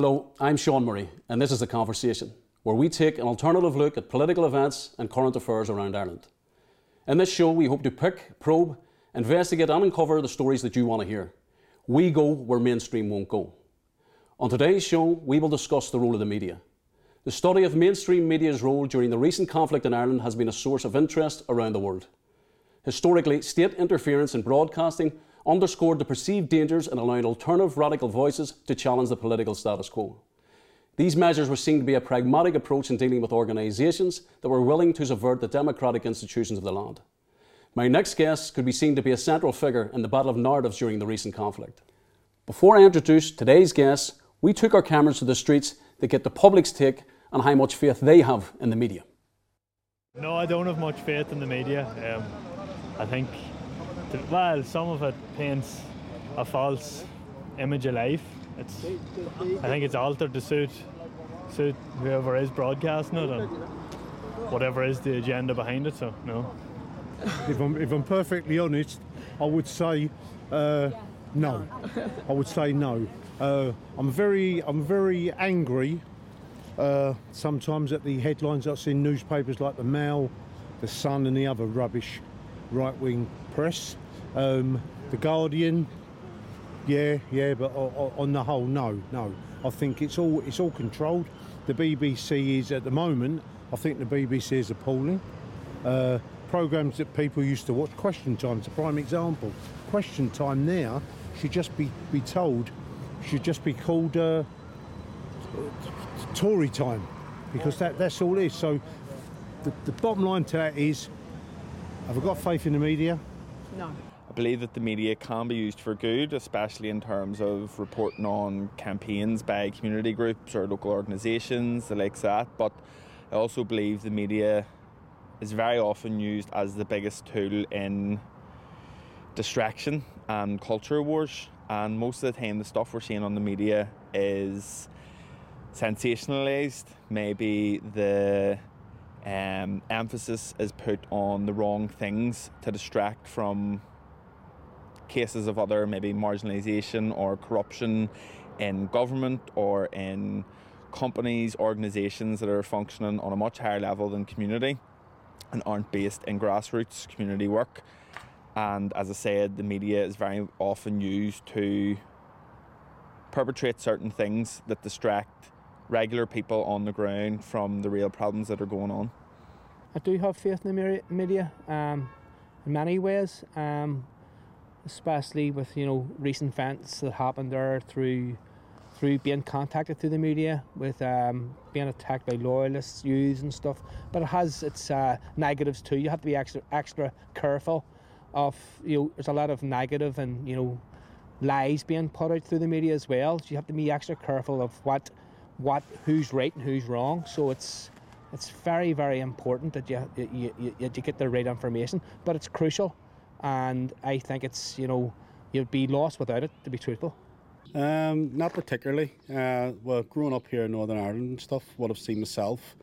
Hello, I'm Sean Murray, and this is The Conversation, where we take an alternative look at political events and current affairs around Ireland. In this show, we hope to pick, probe, investigate, and uncover the stories that you want to hear. We go where mainstream won't go. On today's show, we will discuss the role of the media. The study of mainstream media's role during the recent conflict in Ireland has been a source of interest around the world. Historically, state interference in broadcasting underscored the perceived dangers in allowing alternative radical voices to challenge the political status quo. These measures were seen to be a pragmatic approach in dealing with organisations that were willing to subvert the democratic institutions of the land. My next guest could be seen to be a central figure in the battle of narratives during the recent conflict. Before I introduce today's guest, we took our cameras to the streets to get the public's take on how much faith they have in the media. No, I don't have much faith in the media. Um, I think, well, some of it paints a false image of life. It's, I think it's altered to suit suit whoever is broadcasting it and whatever is the agenda behind it. So no. If I'm, if I'm perfectly honest, I would say uh, no. I would say no. Uh, I'm very I'm very angry uh, sometimes at the headlines I see in newspapers like the Mail, the Sun, and the other rubbish right-wing press. Um, the Guardian, yeah, yeah, but on the whole, no, no. I think it's all it's all controlled. The BBC is at the moment. I think the BBC is appalling. Uh, programs that people used to watch, Question Time's a prime example. Question Time now should just be be told, should just be called uh, Tory Time, because that that's all it is. So the, the bottom line to that is, have I got faith in the media? No. I believe that the media can be used for good, especially in terms of reporting on campaigns by community groups or local organisations, the likes of that. But I also believe the media is very often used as the biggest tool in distraction and culture wars. And most of the time, the stuff we're seeing on the media is sensationalized. Maybe the um, emphasis is put on the wrong things to distract from cases of other maybe marginalisation or corruption in government or in companies, organisations that are functioning on a much higher level than community and aren't based in grassroots community work. And as I said, the media is very often used to perpetrate certain things that distract regular people on the ground from the real problems that are going on. I do have faith in the media um, in many ways, um, especially with you know recent events that happened there through through being contacted through the media with um, being attacked by loyalists, youths and stuff. But it has its uh, negatives too. You have to be extra extra careful of you know there's a lot of negative and you know lies being put out through the media as well. So you have to be extra careful of what what who's right and who's wrong. So it's it's very very important that you you, you, you get the right information, but it's crucial, and I think it's you know you'd be lost without it. To be truthful. Um, not particularly. Uh, well, growing up here in Northern Ireland and stuff, what I've seen myself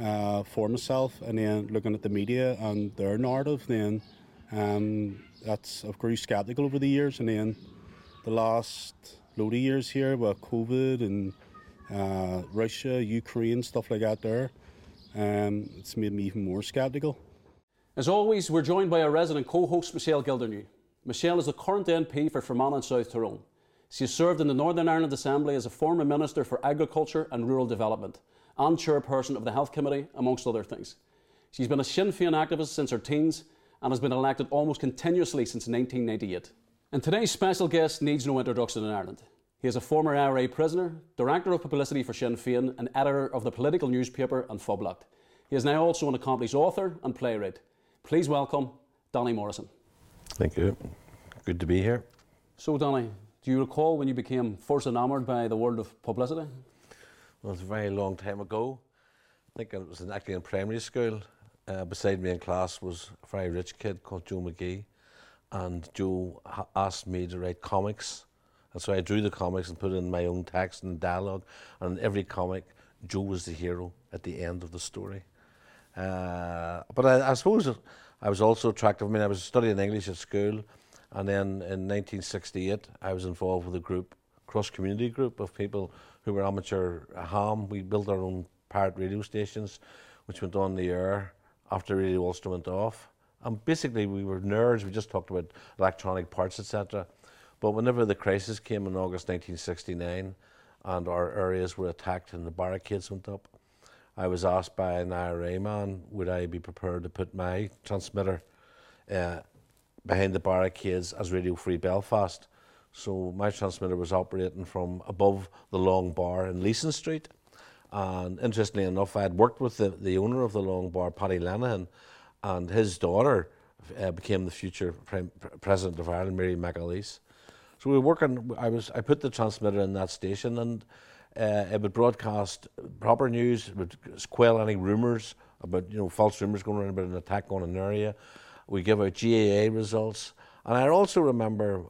uh, for myself, and then looking at the media and their narrative, then um, that's I've grew sceptical over the years, and then the last load of years here with COVID and uh, Russia, Ukraine, stuff like that. There, um, it's made me even more sceptical. As always, we're joined by our resident co-host Michelle Gildernew. Michelle is the current MP for Fermanagh and South Tyrone. She has served in the Northern Ireland Assembly as a former Minister for Agriculture and Rural Development and chairperson of the Health Committee, amongst other things. She's been a Sinn Féin activist since her teens and has been elected almost continuously since 1998. And today's special guest needs no introduction in Ireland. He is a former IRA prisoner, director of publicity for Sinn Féin, and editor of the political newspaper An Phoblacht. He is now also an accomplished author and playwright. Please welcome Danny Morrison. Thank you. Good to be here. So, Danny, do you recall when you became first enamoured by the world of publicity? Well, it's a very long time ago. I think it was actually in primary school. Uh, beside me in class was a very rich kid called Joe McGee, and Joe ha- asked me to write comics. And so I drew the comics and put in my own text and dialogue. And in every comic, Joe was the hero at the end of the story. Uh, but I, I suppose I was also attracted. I mean, I was studying English at school, and then in 1968, I was involved with a group, cross community group of people who were amateur ham. We built our own pirate radio stations, which went on the air after Radio Ulster went off. And basically, we were nerds. We just talked about electronic parts, etc. But whenever the crisis came in August 1969, and our areas were attacked and the barricades went up, I was asked by an IRA man, would I be prepared to put my transmitter uh, behind the barricades as Radio Free Belfast? So my transmitter was operating from above the long bar in Leeson Street. And interestingly enough, I had worked with the, the owner of the long bar, Paddy Leneghan, and his daughter uh, became the future Prime, President of Ireland, Mary McAleese. So we were working, I, was, I put the transmitter in that station and uh, it would broadcast proper news, it would quell any rumours about, you know, false rumours going around about an attack on an area. We give out GAA results. And I also remember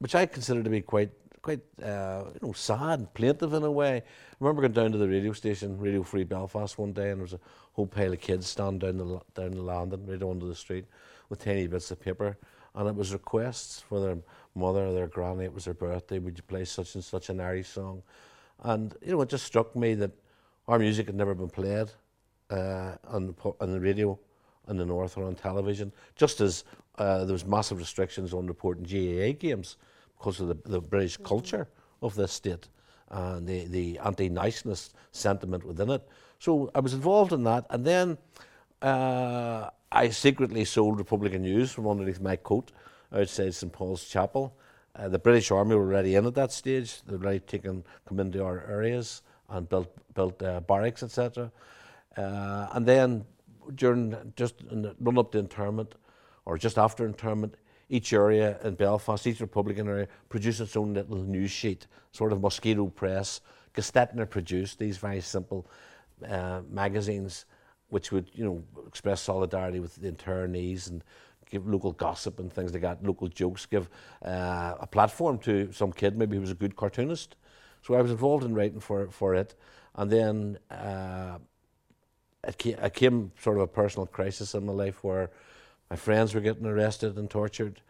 which I consider to be quite quite uh, you know sad, and plaintive in a way. I remember going down to the radio station, Radio Free Belfast, one day, and there was a whole pile of kids standing down the down the landing, right onto the street, with tiny bits of paper, and it was requests for their mother or their granny. It was their birthday. Would you play such and such an Irish song? And you know, it just struck me that our music had never been played uh, on the, on the radio in the north or on television, just as uh, there was massive restrictions on reporting GAA games because of the, the British mm-hmm. culture of this state and the, the anti-nationalist sentiment within it. So I was involved in that, and then uh, I secretly sold Republican News from underneath my coat outside St Paul's Chapel. Uh, the British Army were already in at that stage. They'd already taken come into our areas and built built uh, barracks, etc. Uh, and then during just run up to internment, or just after internment, each area in Belfast, each Republican area, produced its own little news sheet, sort of mosquito press. Gestetner produced these very simple uh, magazines, which would, you know, express solidarity with the internees and give local gossip and things like that, local jokes, give uh, a platform to some kid, maybe who was a good cartoonist. So I was involved in writing for, for it. And then uh, it, came, it came sort of a personal crisis in my life where my friends were getting arrested and tortured.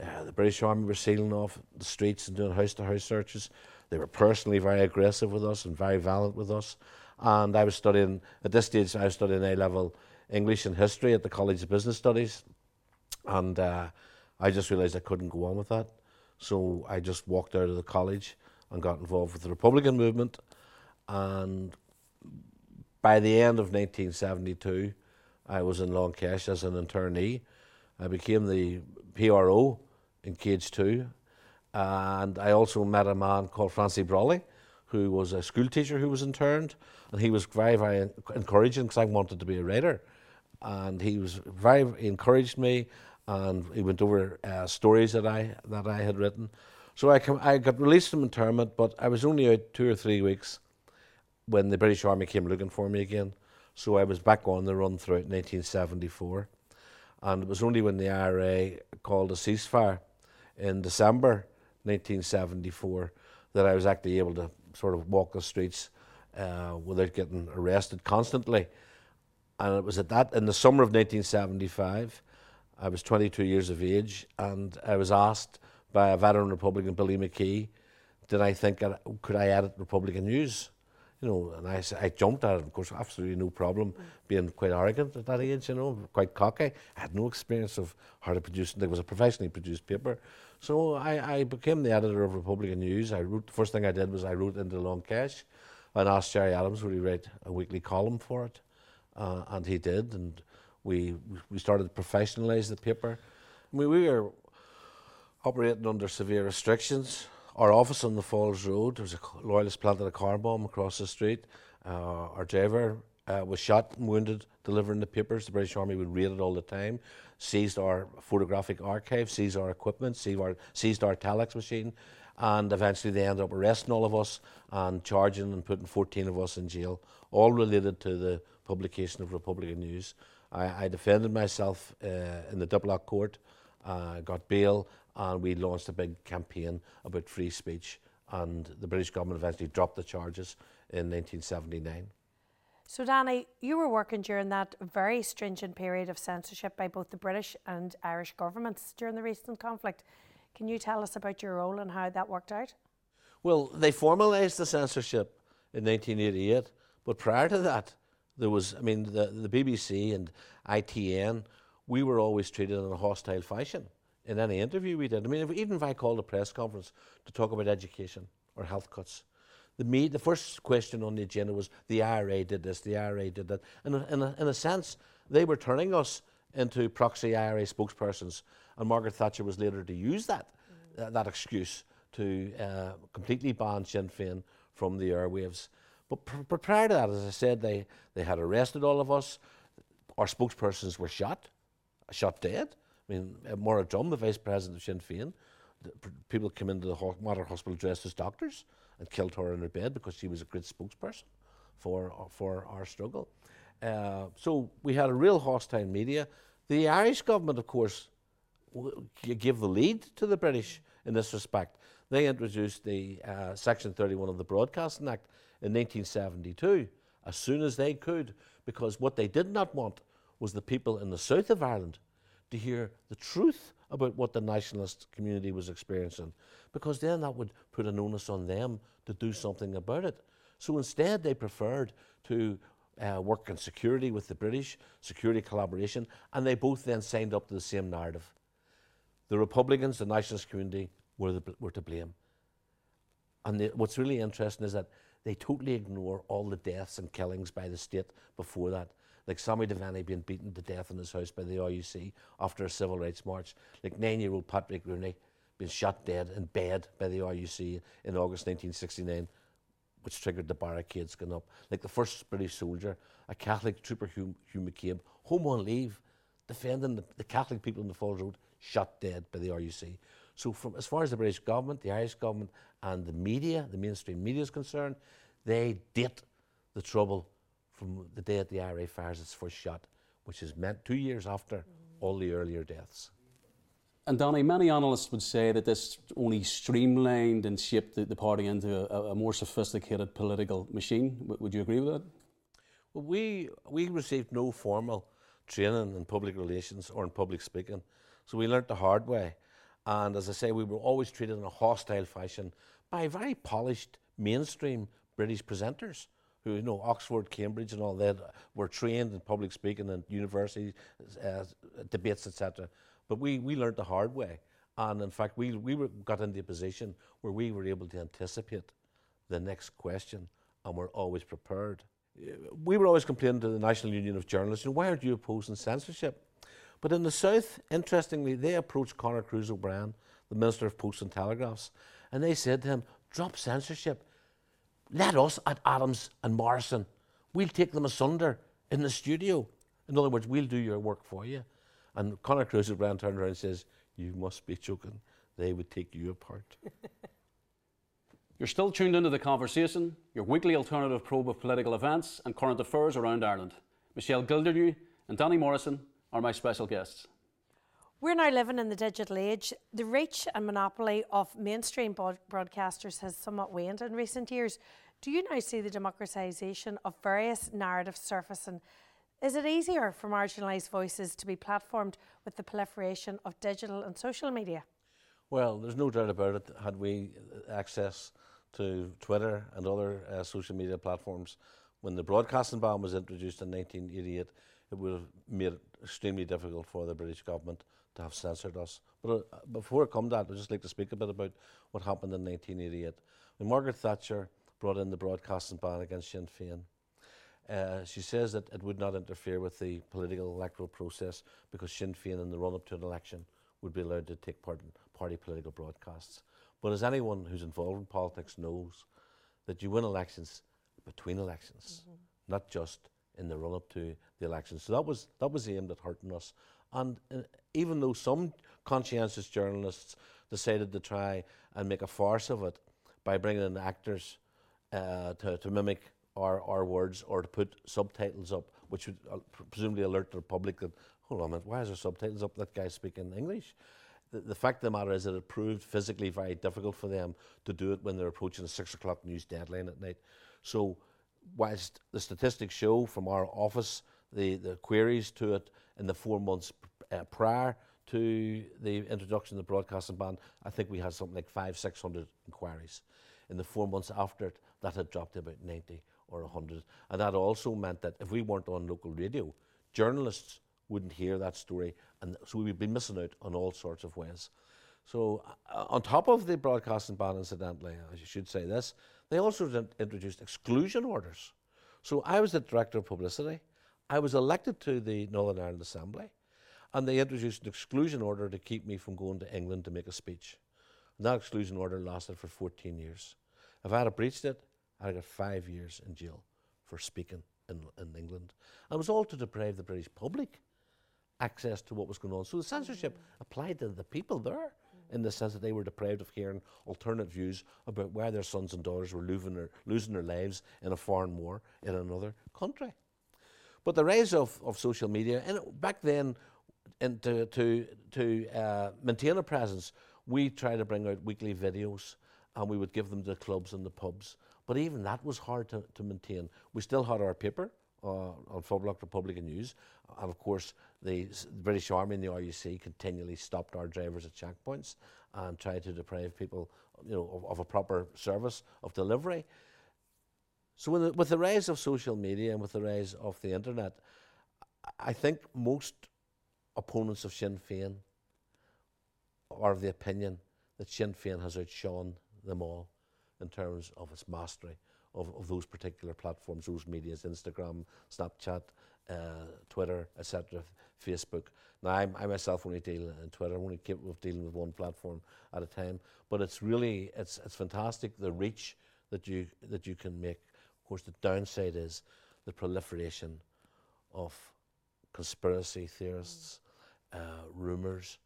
Uh, the British Army were sealing off the streets and doing house to house searches. They were personally very aggressive with us and very violent with us. And I was studying, at this stage, I was studying A level English and history at the College of Business Studies. And uh, I just realised I couldn't go on with that. So I just walked out of the college and got involved with the Republican movement. And by the end of 1972, I was in Long as an internee. I became the PRO in Cage 2. And I also met a man called Francie Brolly, who was a school teacher who was interned. And he was very, very encouraging because I wanted to be a writer. And he was very, he encouraged me and he went over uh, stories that I, that I had written. So I, com- I got released from internment, but I was only out two or three weeks when the British Army came looking for me again. So I was back on the run throughout 1974. And it was only when the IRA called a ceasefire in December 1974 that I was actually able to sort of walk the streets uh, without getting arrested constantly. And it was at that, in the summer of 1975, I was 22 years of age, and I was asked by a veteran Republican, Billy McKee, did I think, could I edit Republican News? You know, and I, I jumped at it, of course, absolutely no problem, being quite arrogant at that age, you know, quite cocky. I had no experience of how to produce, it was a professionally produced paper. So I, I became the editor of Republican News. I wrote, the first thing I did was I wrote into Long Kesh and asked Gerry Adams would he write a weekly column for it. Uh, and he did, and we, we started to professionalise the paper. I mean, we were operating under severe restrictions our office on the Falls Road, there was a loyalist planted a car bomb across the street. Uh, our driver uh, was shot and wounded delivering the papers. The British Army would raid it all the time, seized our photographic archive, seized our equipment, seized our, seized our telex machine, and eventually they ended up arresting all of us and charging and putting 14 of us in jail, all related to the publication of Republican News. I, I defended myself uh, in the Diplock court, uh, got bail, and we launched a big campaign about free speech. And the British government eventually dropped the charges in 1979. So, Danny, you were working during that very stringent period of censorship by both the British and Irish governments during the recent conflict. Can you tell us about your role and how that worked out? Well, they formalised the censorship in 1988, but prior to that, there was, I mean, the, the BBC and ITN, we were always treated in a hostile fashion in any interview we did. I mean, if, even if I called a press conference to talk about education or health cuts, the, me, the first question on the agenda was the IRA did this, the IRA did that. And in a, in a sense, they were turning us into proxy IRA spokespersons, and Margaret Thatcher was later to use that, mm. uh, that excuse to uh, completely ban Sinn Féin from the airwaves. But, pr- but prior to that, as I said, they, they had arrested all of us. Our spokespersons were shot, shot dead. I mean, uh, Máire Drumm, the vice president of Sinn Féin, people came into the ho- Mater Hospital dressed as doctors and killed her in her bed because she was a great spokesperson for, for our struggle. Uh, so we had a real hostile media. The Irish government, of course, w- gave the lead to the British in this respect. They introduced the uh, Section 31 of the Broadcasting Act in 1972 as soon as they could, because what they did not want was the people in the south of Ireland to hear the truth about what the nationalist community was experiencing, because then that would put an onus on them to do something about it. So instead, they preferred to uh, work in security with the British, security collaboration, and they both then signed up to the same narrative. The Republicans, the nationalist community, were, the, were to blame. And the, what's really interesting is that they totally ignore all the deaths and killings by the state before that. Like Sammy Devenny being beaten to death in his house by the RUC after a civil rights march. Like nine year old Patrick Rooney being shot dead in bed by the RUC in August 1969, which triggered the barricades going up. Like the first British soldier, a Catholic trooper, Hugh, Hugh McCabe, home on leave, defending the, the Catholic people in the Falls Road, shot dead by the RUC. So, from as far as the British government, the Irish government, and the media, the mainstream media is concerned, they date the trouble from the day that the IRA fires its first shot, which is meant two years after all the earlier deaths. And Danny, many analysts would say that this only streamlined and shaped the, the party into a, a, more sophisticated political machine. W- would you agree with that? Well, we we received no formal training in public relations or in public speaking, so we learnt the hard way. And as I say, we were always treated in a hostile fashion by very polished mainstream British presenters who, you know, Oxford, Cambridge, and all that were trained in public speaking and university uh, debates, etc. But we, we learned the hard way. And in fact, we, we were, got into a position where we were able to anticipate the next question and we're always prepared. We were always complaining to the National Union of Journalists, know, why are you opposing censorship? But in the South, interestingly, they approached Conor Cruise O'Brien, the Minister of Posts and Telegraphs, and they said to him, drop censorship. Let us at Adams and Morrison, we'll take them asunder in the studio. In other words, we'll do your work for you. And Conor Cruise O'Brien turned around and says, You must be joking. They would take you apart. You're still tuned into the conversation, your weekly alternative probe of political events and current affairs around Ireland. Michelle Gildernew and Danny Morrison are my special guests. We're now living in the digital age. The reach and monopoly of mainstream broadcasters has somewhat waned in recent years. Do you now see the democratisation of various narratives surfacing? Is it easier for marginalised voices to be platformed with the proliferation of digital and social media? Well, there's no doubt about it. Had we access to Twitter and other uh, social media platforms, when the broadcasting ban was introduced in 1988, it would have made it extremely difficult for the British government to have censored us. But uh, before I come to that, I'd just like to speak a bit about what happened in 1988. When Margaret Thatcher brought in the broadcasting ban against Sinn Féin, uh, she says that it would not interfere with the political electoral process because Sinn Féin, in the run up to an election, would be allowed to take part in party political broadcasts. But as anyone who's involved in politics knows, that you win elections between elections, mm-hmm. not just in the run up to the election. So that was that was aimed at hurting us. And uh, even though some conscientious journalists decided to try and make a farce of it by bringing in actors uh, to, to mimic our, our words or to put subtitles up, which would uh, presumably alert the public that, hold on a minute, why is there subtitles up? That guy's speaking English. The, the fact of the matter is that it proved physically very difficult for them to do it when they're approaching a six o'clock news deadline at night. So whilst the statistics show from our office the, the queries to it in the four months uh, prior to the introduction of the broadcasting ban, I think we had something like five, six hundred inquiries. in the four months after it, that had dropped to about 90 or 100. And that also meant that if we weren't on local radio, journalists wouldn't hear that story, and so we'd be missing out on all sorts of ways. So, uh, on top of the broadcasting ban, incidentally, I should say this, they also introduced exclusion orders. So, I was the director of publicity. I was elected to the Northern Ireland Assembly, and they introduced an exclusion order to keep me from going to England to make a speech. And that exclusion order lasted for 14 years. If I had breached it, I'd got five years in jail for speaking in, in England. And it was all to deprive the British public access to what was going on. So the censorship applied to the people there in the sense that they were deprived of hearing alternate views about why their sons and daughters were losing their, losing their lives in a foreign war in another country. But the rise of, of social media, and back then, and to, to, to uh, maintain a presence, we tried to bring out weekly videos and we would give them to the clubs and the pubs. But even that was hard to, to maintain. We still had our paper uh, An Phoblacht Republican News, and of course, the, the British Army and the RUC continually stopped our drivers at checkpoints and tried to deprive people you know, of, of a proper service of delivery. So, with the, with the rise of social media and with the rise of the internet, I think most opponents of Sinn Féin are of the opinion that Sinn Féin has outshone them all in terms of its mastery of, of those particular platforms, those medias, Instagram, Snapchat, uh, Twitter, etc., Facebook. Now, I'm, i myself only deal in Twitter. I'm only of dealing with one platform at a time. But it's really, it's, it's fantastic the reach that you, that you can make. Of course, the downside is the proliferation of conspiracy theorists, mm. uh, rumours,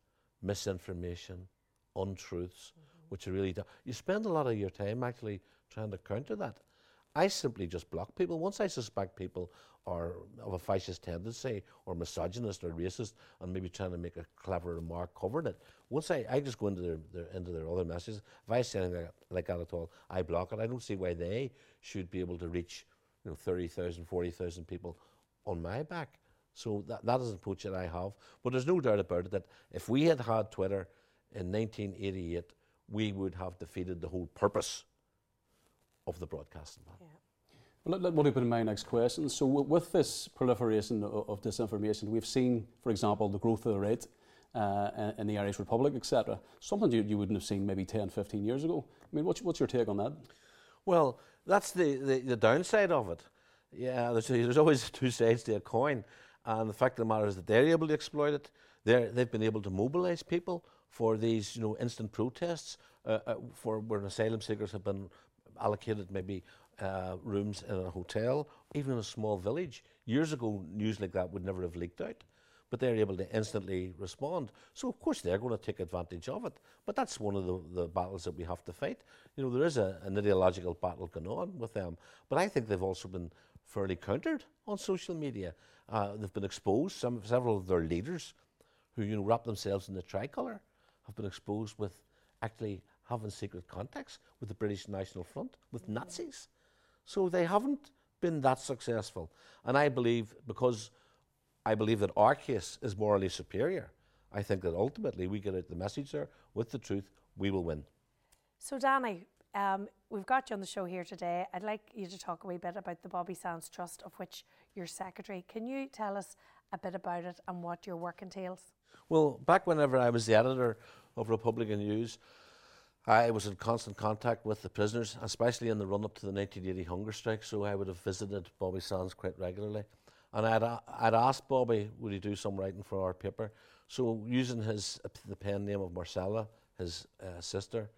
misinformation, untruths, mm-hmm. which are really. you spend a lot of your time actually trying to counter that. I simply just block people. Once I suspect people are of a fascist tendency or misogynist or racist and maybe trying to make a clever remark covering it, once I, I just go into their, their, into their other messages, if I say anything like that at all, I block it. I don't see why they should be able to reach you know, 30,000, 40,000 people on my back. So that, that is an approach that I have. But there's no doubt about it that if we had had Twitter in 1988, we would have defeated the whole purpose of the broadcasting ban. Yeah. Well, let, let me put in my next question. So, with this proliferation of, disinformation, we've seen, for example, the growth of the right uh, in the Irish Republic, etc. Something you, you wouldn't have seen maybe 10, 15 years ago. I mean, what's, what's your take on that? Well, that's the, the, the downside of it. Yeah, there's, there's always two sides to a coin. And the fact of the matter is that they're able to exploit it. They're, they've been able to mobilise people for these, you know, instant protests, uh, uh, for where asylum seekers have been allocated maybe uh, rooms in a hotel, even in a small village. Years ago, news like that would never have leaked out, but they're able to instantly respond. So, of course, they're going to take advantage of it. But that's one of the, the battles that we have to fight. You know, there is a, an ideological battle going on with them, but I think they've also been fairly countered on social media. Uh, they've been exposed. Some, several of their leaders, who you know wrap themselves in the tricolour, have been exposed with actually having secret contacts with the British National Front, with Nazis. So they haven't been that successful. And I believe, because I believe that our case is morally superior, I think that ultimately we get out the message there with the truth, we will win. So, Danny, um, we've got you on the show here today. I'd like you to talk a wee bit about the Bobby Sands Trust, of which you're secretary. Can you tell us a bit about it and what your work entails? Well, back whenever I was the editor of Republican News, I was in constant contact with the prisoners, especially in the run up to the 1980 hunger strike, so I would have visited Bobby Sands quite regularly. And I'd, I'd asked Bobby, would he do some writing for our paper? So, using his the pen name of Marcella, his uh, sister,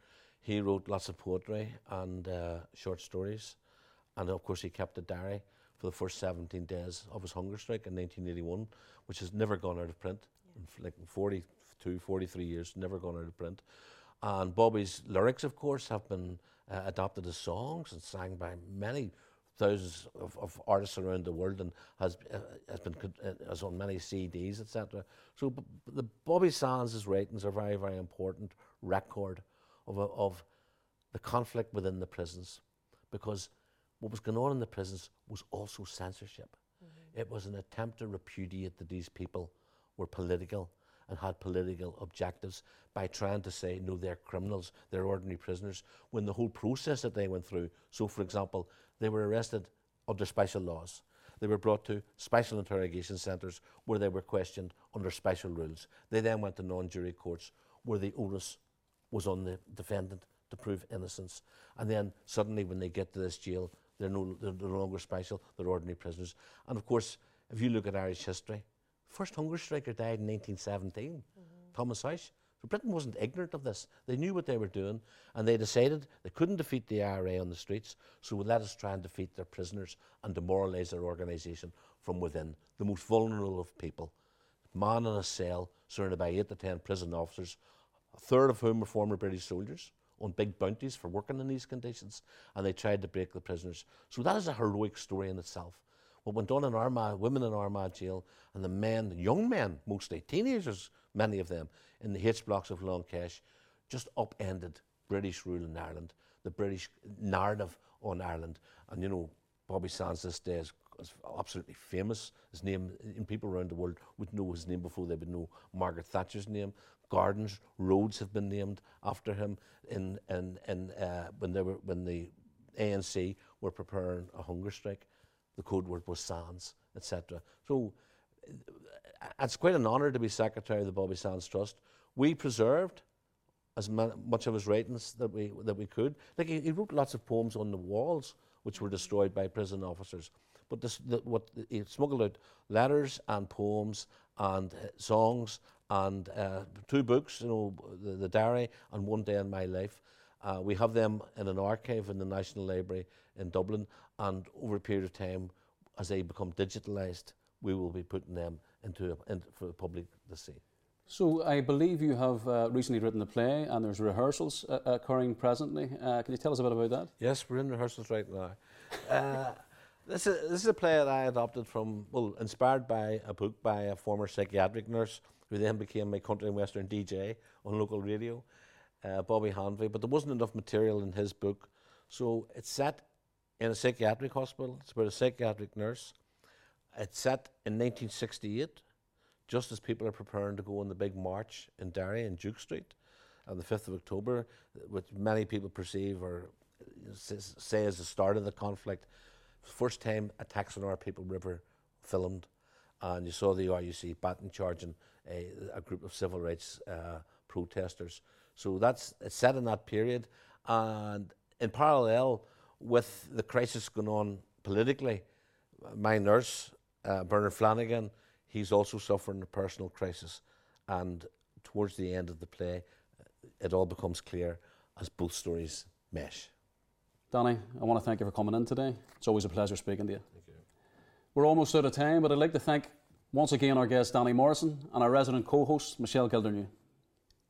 he wrote lots of poetry and uh, short stories. And of course, he kept a diary for the first 17 days of his hunger strike in 1981, which has never gone out of print. Yeah. Like 42, 43 years, never gone out of print. And Bobby's lyrics, of course, have been uh, adopted as songs and sang by many thousands of, of artists around the world and has, uh, has been uh, has on many CDs, etc. So b- the Bobby Sands' writings are very, very important record of, a, of the conflict within the prisons because what was going on in the prisons was also censorship. Mm-hmm. It was an attempt to repudiate that these people were political and had political objectives by trying to say, no, they're criminals, they're ordinary prisoners, when the whole process that they went through, so for example, they were arrested under special laws. They were brought to special interrogation centres where they were questioned under special rules. They then went to non jury courts where the onus was on the defendant to prove innocence. And then suddenly, when they get to this jail, they're no, they're no longer special, they're ordinary prisoners. And of course, if you look at Irish history, first hunger striker died in 1917, mm-hmm. Thomas Ashe. So Britain wasn't ignorant of this. They knew what they were doing, and they decided they couldn't defeat the IRA on the streets, so let us try and defeat their prisoners and demoralise their organisation from within. The most vulnerable of people. Man in a cell, surrounded by eight to ten prison officers, a third of whom were former British soldiers on big bounties for working in these conditions, and they tried to break the prisoners. So that is a heroic story in itself. What went on in Armagh, women in Armagh jail, and the men, young men, mostly teenagers, many of them, in the H blocks of Long Kesh, just upended British rule in Ireland, the British narrative on Ireland. And you know, Bobby Sands this day is, is absolutely famous. His name, in people around the world would know his name before they would know Margaret Thatcher's name. Gardens, roads have been named after him in, in, in, uh, when, they were, when the ANC were preparing a hunger strike. The code word was Sands, etc. So it's quite an honour to be secretary of the Bobby Sands Trust. We preserved as much of his writings that we that we could. Like he, he, wrote lots of poems on the walls, which were destroyed by prison officers. But this, the, what he smuggled out letters and poems and uh, songs and uh, two books, you know, the, the, diary and One Day in My Life. Uh, we have them in an archive in the National Library in Dublin, and over a period of time, as they become digitalised, we will be putting them into, a, into for the public to see. So I believe you have uh, recently written a play, and there's rehearsals uh, occurring presently. Uh, can you tell us a bit about that? Yes, we're in rehearsals right now. Uh, this is this is a play that I adopted from, well, inspired by a book by a former psychiatric nurse who then became my country and western DJ on local radio, uh, Bobby Hanvey. But there wasn't enough material in his book, so it's set in a psychiatric hospital. It's about a psychiatric nurse it's set in 1968, just as people are preparing to go on the big march in Derry and Duke Street on the 5th of October, which many people perceive or say is the start of the conflict. First time attacks on our people river filmed, and you saw the RUC baton charging a, a group of civil rights uh, protesters. So that's set in that period, and in parallel with the crisis going on politically, my nurse uh, Bernard Flanagan, he's also suffering a personal crisis. And towards the end of the play, uh, it all becomes clear as both stories mesh. Danny, I want to thank you for coming in today. It's always a pleasure speaking to you. Thank you. We're almost out of time, but I'd like to thank once again our guest Danny Morrison and our resident co host Michelle Gildernew.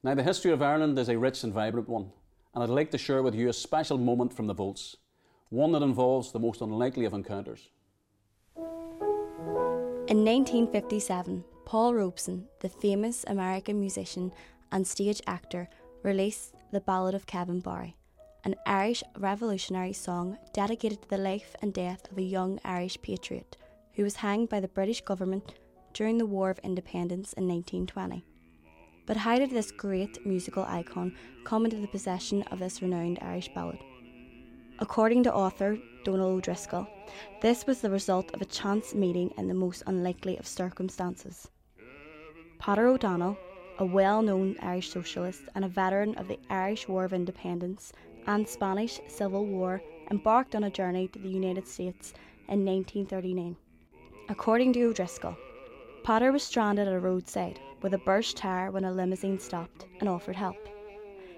Now, the history of Ireland is a rich and vibrant one, and I'd like to share with you a special moment from the vaults, one that involves the most unlikely of encounters. In 1957, Paul Robeson, the famous American musician and stage actor, released The Ballad of Kevin Barry, an Irish revolutionary song dedicated to the life and death of a young Irish patriot who was hanged by the British government during the War of Independence in 1920. But how did this great musical icon come into the possession of this renowned Irish ballad? According to author Donal O'Driscoll, this was the result of a chance meeting in the most unlikely of circumstances. Peadar O'Donnell, a well known Irish socialist and a veteran of the Irish War of Independence and Spanish Civil War, embarked on a journey to the United States in 1939. According to O'Driscoll, Peadar was stranded at a roadside with a burst tyre when a limousine stopped and offered help.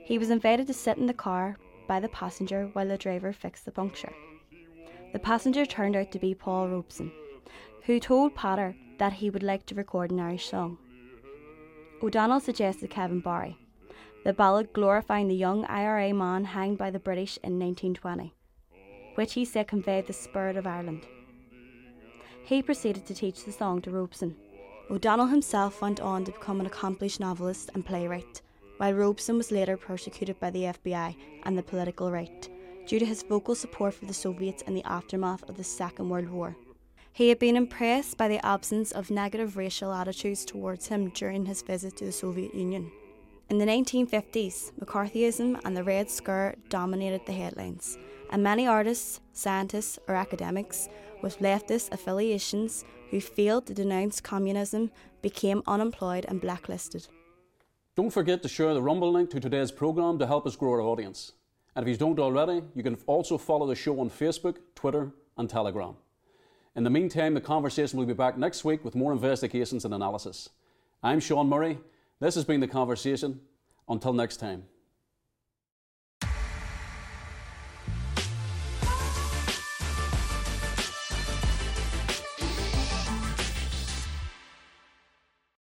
He was invited to sit in the car by the passenger while the driver fixed the puncture. The passenger turned out to be Paul Robeson, who told Peadar that he would like to record an Irish song. O'Donnell suggested Kevin Barry, the ballad glorifying the young IRA man hanged by the British in 1920, which he said conveyed the spirit of Ireland. He proceeded to teach the song to Robeson. O'Donnell himself went on to become an accomplished novelist and playwright, while Robeson was later persecuted by the FBI and the political right due to his vocal support for the Soviets in the aftermath of the Second World War. He had been impressed by the absence of negative racial attitudes towards him during his visit to the Soviet Union. In the 1950s, McCarthyism and the Red Scare dominated the headlines, and many artists, scientists, or academics with leftist affiliations who failed to denounce communism became unemployed and blacklisted. Don't forget to share the Rumble link to today's programme to help us grow our audience. And if you don't already, you can also follow the show on Facebook, Twitter, and Telegram. In the meantime, the conversation will be back next week with more investigations and analysis. I'm Sean Murray. This has been The Conversation. Until next time.